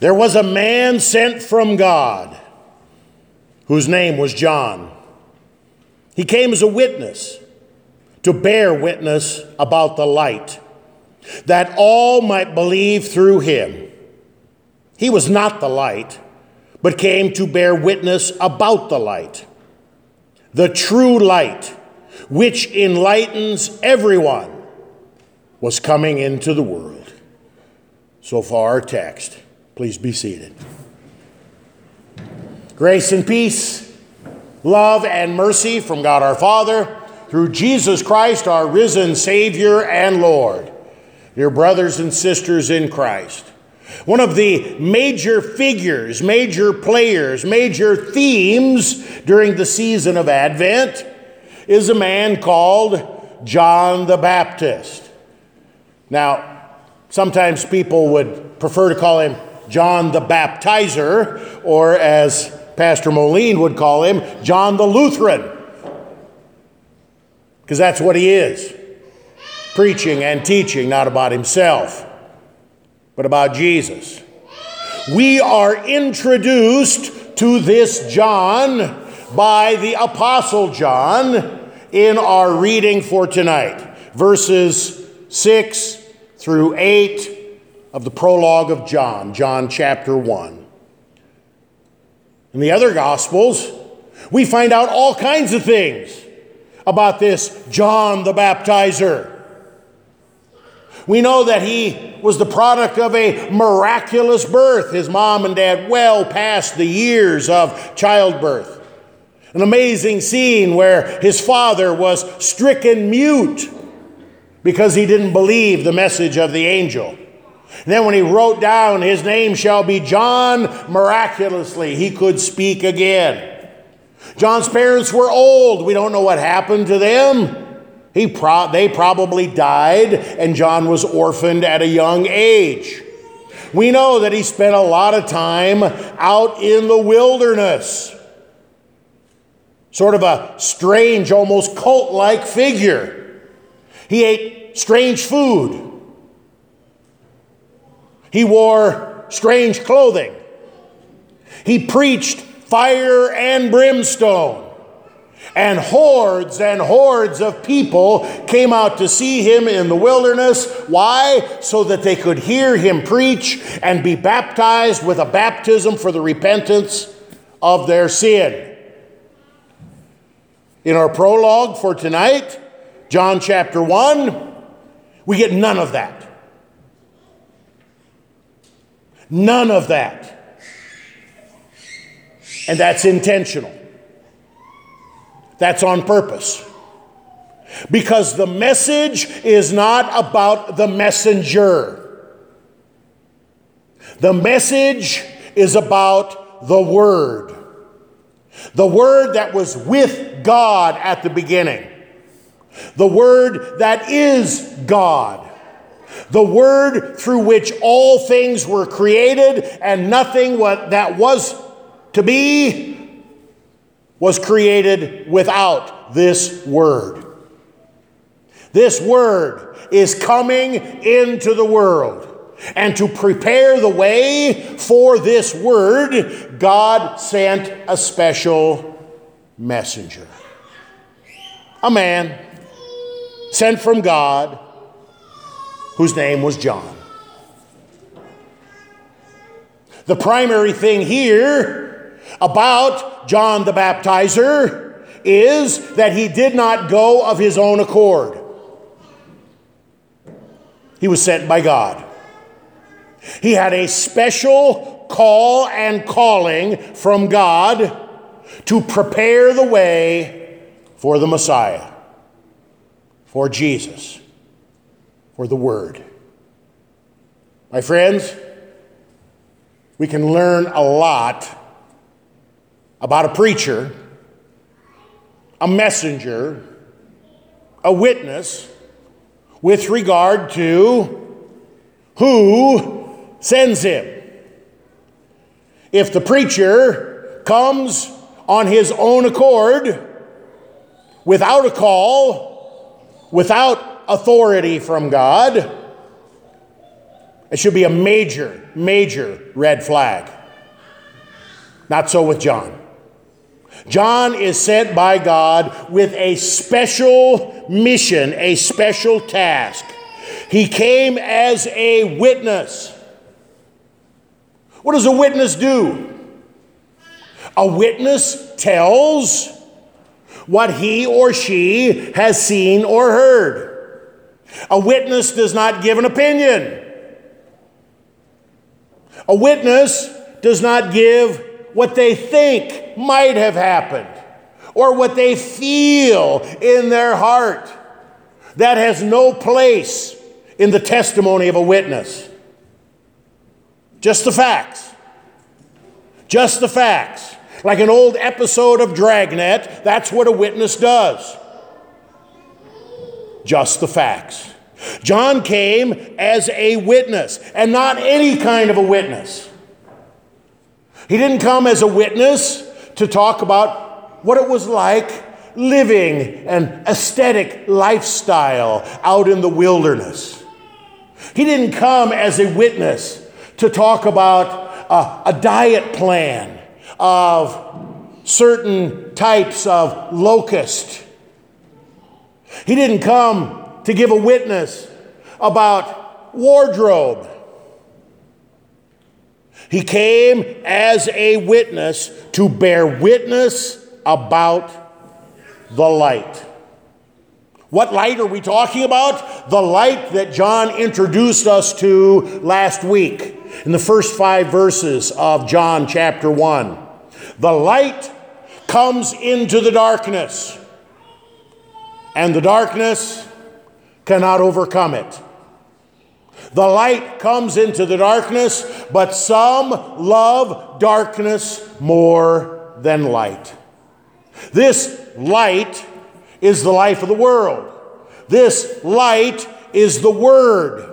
There was a man sent from God whose name was John. He came as a witness to bear witness about the light, that all might believe through him. He was not the light, but came to bear witness about the light, the true light, which enlightens everyone, was coming into the world. So far, text. Please be seated. Grace and peace, love and mercy from God our Father through Jesus Christ, our risen Savior and Lord. Dear brothers and sisters in Christ, one of the major figures, major players, major themes during the season of Advent is a man called John the Baptist. Now, sometimes people would prefer to call him John the Baptizer, or as Pastor Moline would call him, John the Lutheran because that's what he is preaching and teaching, not about himself, but about Jesus. We are introduced to this John by the Apostle John in our reading for tonight, verses 6 through 8 of the prologue of John, John chapter 1. In the other Gospels, we find out all kinds of things about this John the Baptizer. We know that he was the product of a miraculous birth, his mom and dad well past the years of childbirth. An amazing scene where his father was stricken mute because he didn't believe the message of the angel. And then, when he wrote down, His name shall be John, miraculously, he could speak again. John's parents were old. We don't know what happened to them. He pro- they probably died, and John was orphaned at a young age. We know that he spent a lot of time out in the wilderness. Sort of a strange, almost cult like figure. He ate strange food. He wore strange clothing. He preached fire and brimstone. And hordes and hordes of people came out to see him in the wilderness. Why? So that they could hear him preach and be baptized with a baptism for the repentance of their sin. In our prologue for tonight, John chapter 1, we get none of that. None of that. And that's intentional. That's on purpose. Because the message is not about the messenger. The message is about the Word. The Word that was with God at the beginning. The Word that is God. The Word through which all things were created and nothing that was to be was created without this word. This word is coming into the world. And to prepare the way for this word, God sent a special messenger. A man sent from God whose name was John. The primary thing here about John the Baptizer is that he did not go of his own accord. He was sent by God. He had a special call and calling from God to prepare the way for the Messiah, for Jesus, for the Word. My friends, we can learn a lot about a preacher, a messenger, a witness with regard to who sends him. If the preacher comes on his own accord, without a call, without authority from God, It should be a major, major red flag. Not so with John. John is sent by God with a special mission, a special task. He came as a witness. What does a witness do? A witness tells what he or she has seen or heard. A witness does not give an opinion. A witness does not give what they think might have happened or what they feel in their heart. That has no place in the testimony of a witness. Just the facts. Just the facts. Like an old episode of Dragnet, that's what a witness does. Just the facts. John came as a witness, and not any kind of a witness. He didn't come as a witness to talk about what it was like living an aesthetic lifestyle out in the wilderness. He didn't come as a witness to talk about a, diet plan of certain types of locust. He didn't come to give a witness about wardrobe. He came as a witness to bear witness about the light. What light are we talking about? The light that John introduced us to last week in the first five verses of John chapter 1. The light comes into the darkness, and the darkness cannot overcome it. The light comes into the darkness, but some love darkness more than light. This light is the life of the world. This light is the Word.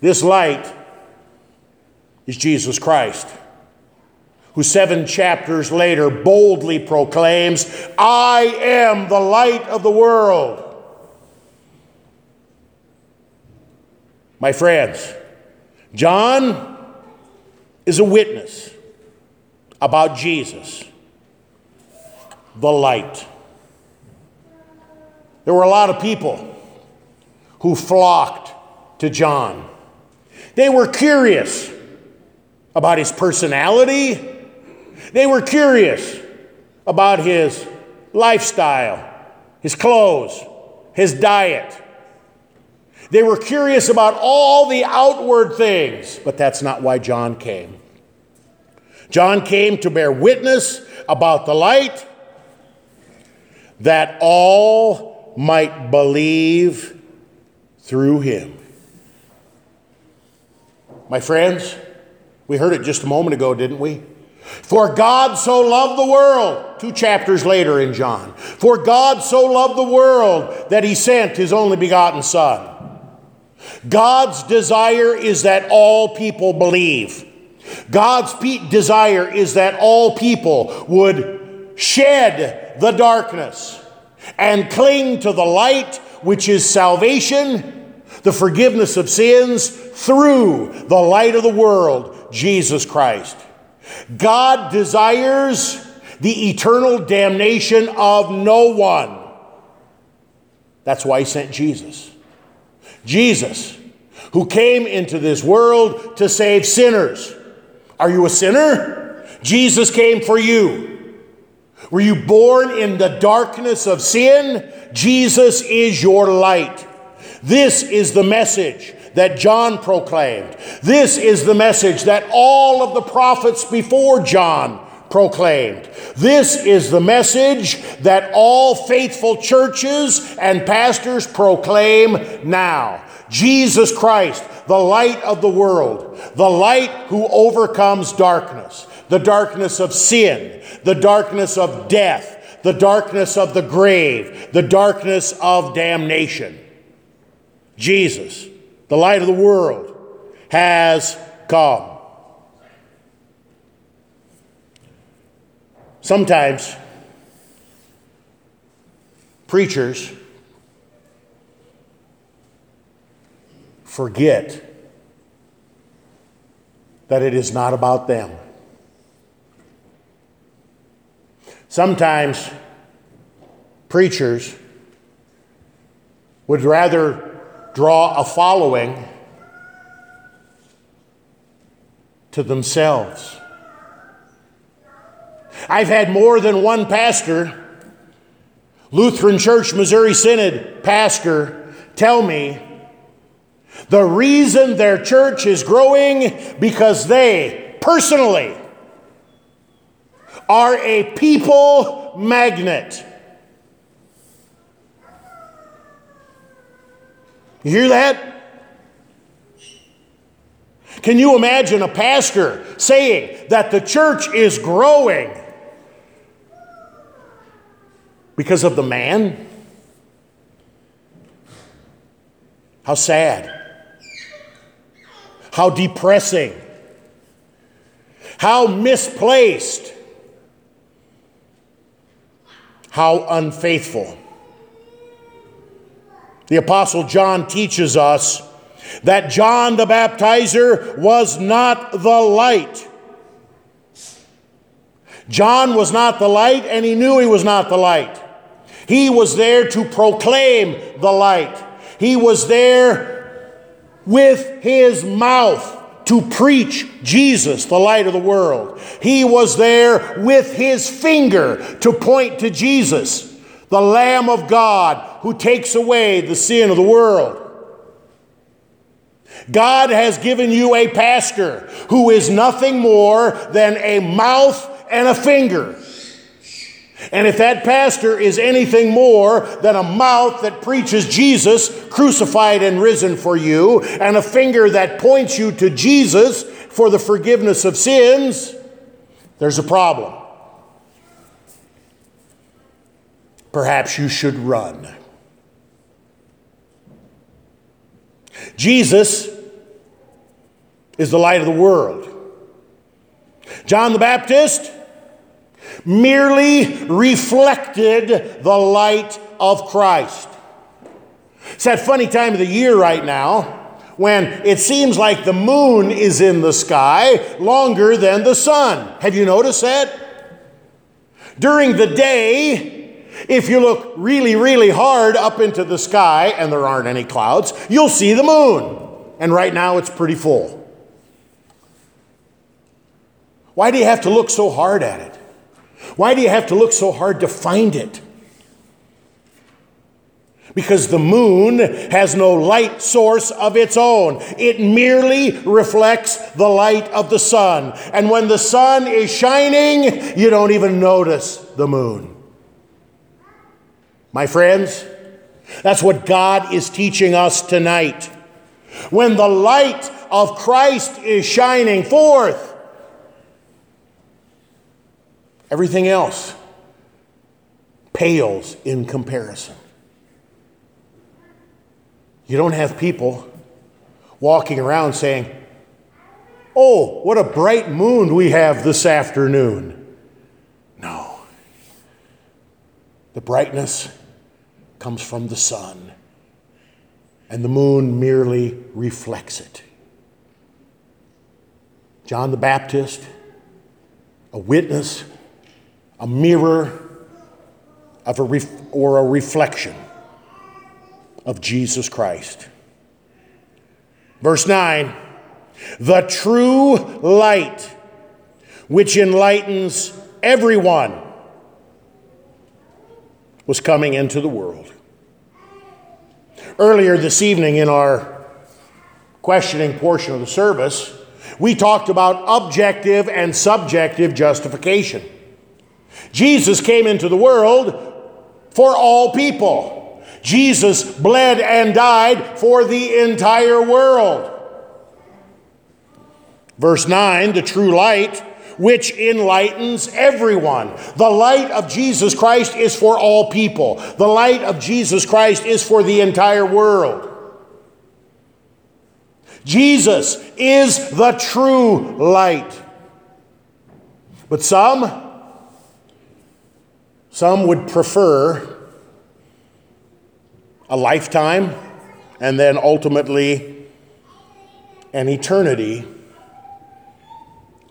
This light is Jesus Christ, who seven chapters later boldly proclaims, I am the light of the world. My friends, John is a witness about Jesus, the light. There were a lot of people who flocked to John. They were curious about his personality, they were curious about his lifestyle, his clothes, his diet. They were curious about all the outward things, but that's not why John came. John came to bear witness about the light that all might believe through him. My friends, we heard it just a moment ago, didn't we? For God so loved the world, two chapters later in John. For God so loved the world that he sent his only begotten Son God's desire is that all people believe. God's pe- desire is that all people would shed the darkness and cling to the light, which is salvation, the forgiveness of sins through the light of the world, Jesus Christ. God desires the eternal damnation of no one. That's why he sent Jesus. Jesus, who came into this world to save sinners. Are you a sinner? Jesus came for you. Were you born in the darkness of sin? Jesus is your light. This is the message that John proclaimed. This is the message that all of the prophets before John proclaimed. This is the message that all faithful churches and pastors proclaim now. Jesus Christ, the light of the world, the light who overcomes darkness, the darkness of sin, the darkness of death, the darkness of the grave, the darkness of damnation. Jesus, the light of the world, has come. Sometimes preachers forget that it is not about them. Sometimes preachers would rather draw a following to themselves. I've had more than one pastor, Lutheran Church Missouri Synod pastor, tell me the reason their church is growing because they personally are a people magnet. You hear that? Can you imagine a pastor saying that the church is growing because of the man? How sad. How depressing. How misplaced. How unfaithful. The Apostle John teaches us that John the Baptizer was not the light. John was not the light, and he knew he was not the light. He was there to proclaim the light. He was there with his mouth to preach Jesus, the light of the world. He was there with his finger to point to Jesus, the Lamb of God who takes away the sin of the world. God has given you a pastor who is nothing more than a mouth and a finger. And if that pastor is anything more than a mouth that preaches Jesus crucified and risen for you, and a finger that points you to Jesus for the forgiveness of sins, there's a problem. Perhaps you should run. Jesus is the light of the world. John the Baptist merely reflected the light of Christ. It's that funny time of the year right now when it seems like the moon is in the sky longer than the sun. Have you noticed that? During the day, if you look really, really hard up into the sky and there aren't any clouds, you'll see the moon. And right now it's pretty full. Why do you have to look so hard at it? Why do you have to look so hard to find it? Because the moon has no light source of its own. It merely reflects the light of the sun. And when the sun is shining, you don't even notice the moon. My friends, that's what God is teaching us tonight. When the light of Christ is shining forth, Everything else pales in comparison. You don't have people walking around saying, Oh, what a bright moon we have this afternoon. No. The brightness comes from the sun, and the moon merely reflects it. John the Baptist, a witness a mirror of a ref- or a reflection of Jesus Christ. Verse 9 the true light which enlightens everyone was coming into the world. Earlier this evening, in our questioning portion of the service, we talked about objective and subjective justification. Jesus came into the world for all people. Jesus bled and died for the entire world. Verse 9 the true light, which enlightens everyone. The light of Jesus Christ is for all people, the light of Jesus Christ is for the entire world. Jesus is the true light. But some, some would prefer a lifetime and then ultimately an eternity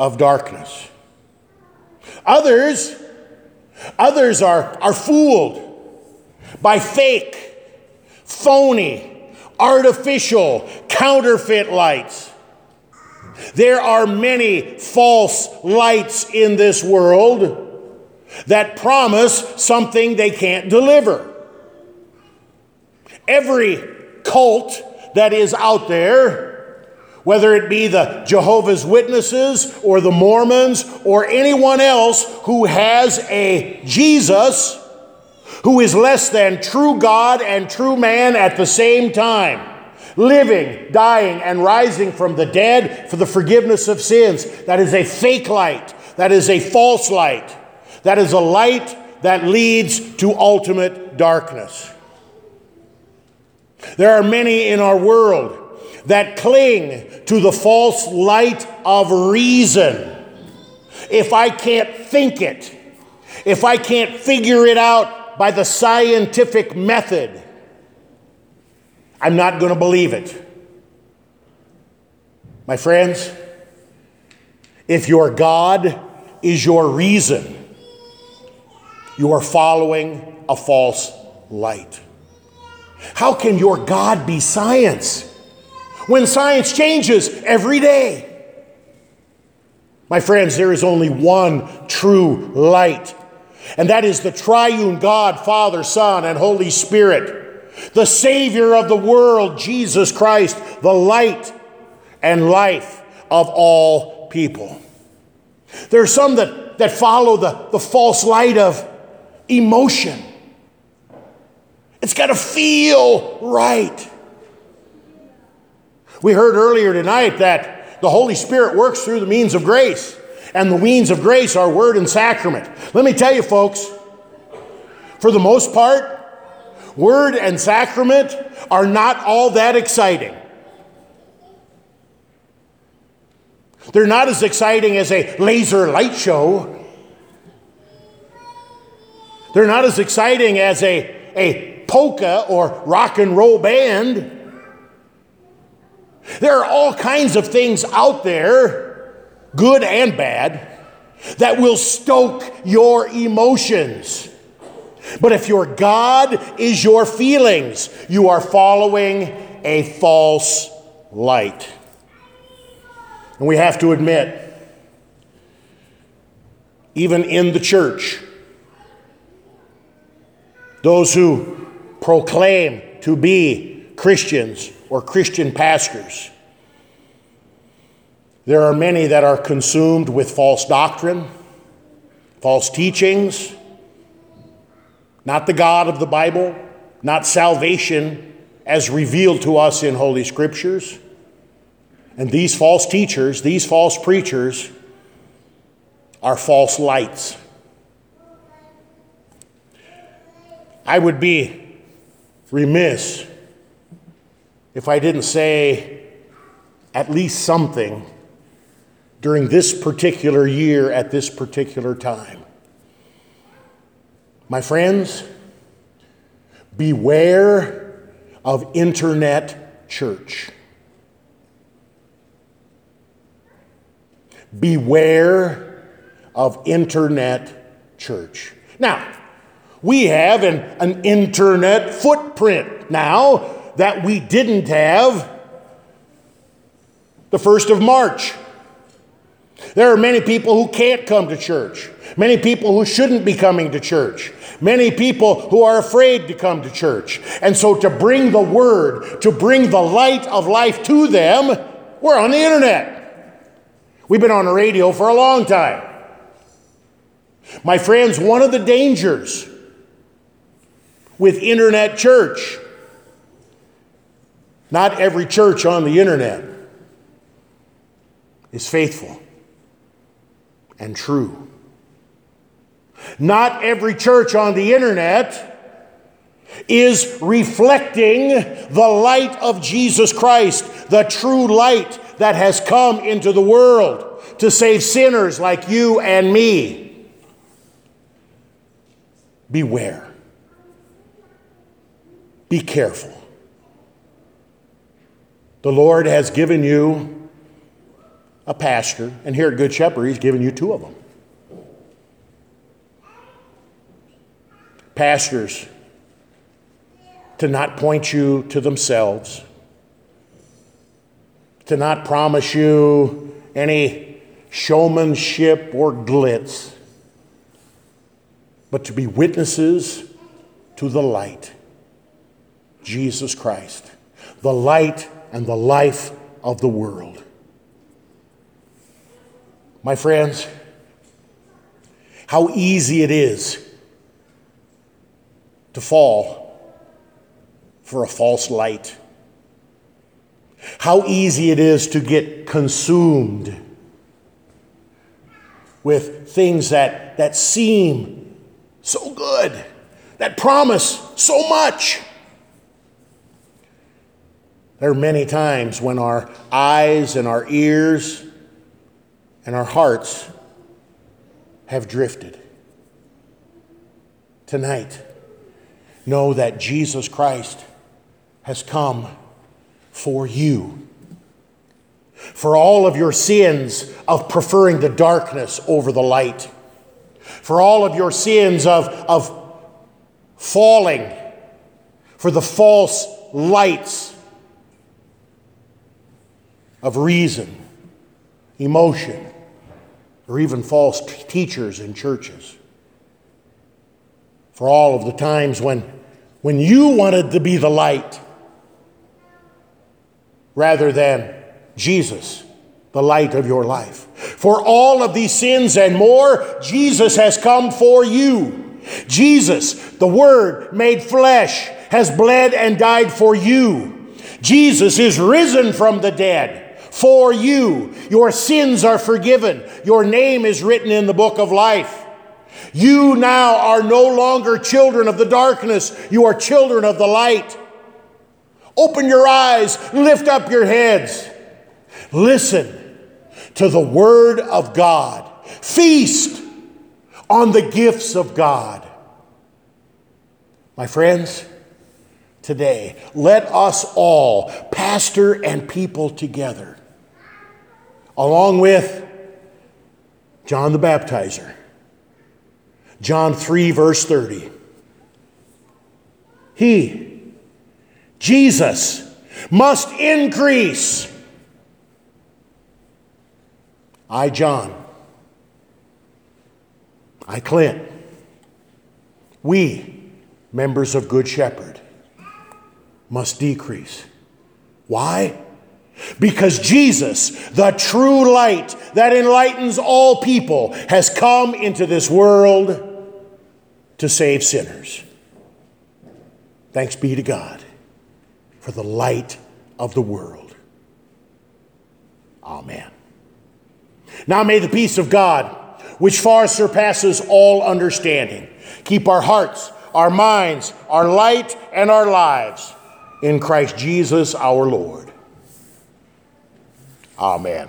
of darkness. Others, others are, are fooled by fake, phony, artificial, counterfeit lights. There are many false lights in this world that promise something they can't deliver. Every cult that is out there, whether it be the Jehovah's Witnesses or the Mormons or anyone else who has a Jesus who is less than true God and true man at the same time, living, dying, and rising from the dead for the forgiveness of sins. That is a fake light, that is a false light, that is a light that leads to ultimate darkness. There are many in our world that cling to the false light of reason. If I can't think it, if I can't figure it out by the scientific method, I'm not going to believe it. My friends, if your God is your reason, you are following a false light. How can your God be science when science changes every day? My friends, there is only one true light, and that is the triune God, Father, Son, and Holy Spirit, the Savior of the world, Jesus Christ, the light and life of all people. There are some that, that follow the, the false light of emotion. It's got to feel right. We heard earlier tonight that the Holy Spirit works through the means of grace, and the means of grace are word and sacrament. Let me tell you, folks, for the most part, word and sacrament are not all that exciting. They're not as exciting as a laser light show. They're not as exciting as a, a polka or rock and roll band. There are all kinds of things out there, good and bad, that will stoke your emotions. But if your God is your feelings, you are following a false light. And we have to admit, even in the church, those who proclaim to be Christians or Christian pastors. There are many that are consumed with false doctrine, false teachings, not the God of the Bible, not salvation as revealed to us in Holy Scriptures. And these false teachers, these false preachers, are false lights. I would be remiss if I didn't say at least something during this particular year at this particular time. My friends, beware of internet church. Beware of internet church. Now, we have an, an internet footprint now that we didn't have the 1st of March. There are many people who can't come to church, many people who shouldn't be coming to church, many people who are afraid to come to church. And so, to bring the word, to bring the light of life to them, we're on the internet. We've been on the radio for a long time. My friends, one of the dangers with internet church. Not every church on the internet is faithful and true. Not every church on the internet is reflecting the light of Jesus Christ, the true light that has come into the world to save sinners like you and me. Beware. Be careful. The Lord has given you a pastor, and here at Good Shepherd, He's given you two of them. Pastors to not point you to themselves, to not promise you any showmanship or glitz, but to be witnesses to the light, Jesus Christ, the light and the life of the world. My friends, how easy it is to fall for a false light. How easy it is to get consumed with things that, that seem so good, that promise so much. There are many times when our eyes and our ears and our hearts have drifted. Tonight, know that Jesus Christ has come for you. For all of your sins of preferring the darkness over the light. For all of your sins of, of falling for the false lights of reason, emotion, or even false t- teachers in churches. For all of the times when, when you wanted to be the light rather than Jesus, the light of your life. For all of these sins and more, Jesus has come for you. Jesus, the Word made flesh, has bled and died for you. Jesus is risen from the dead for you. Your sins are forgiven. Your name is written in the book of life. You now are no longer children of the darkness, you are children of the light. Open your eyes, lift up your heads. Listen to the word of God. Feast on the gifts of God. My friends, today, let us all, pastor and people together, along with John the Baptizer, John 3, verse 30. He, Jesus, must increase. I, John, I, Clint, we, members of Good Shepherd, must decrease. Why? Because Jesus, the true light that enlightens all people, has come into this world to save sinners. Thanks be to God for the light of the world. Amen. Now may the peace of God, which far surpasses all understanding, keep our hearts, our minds, our light, and our lives in Christ Jesus our Lord. Amen.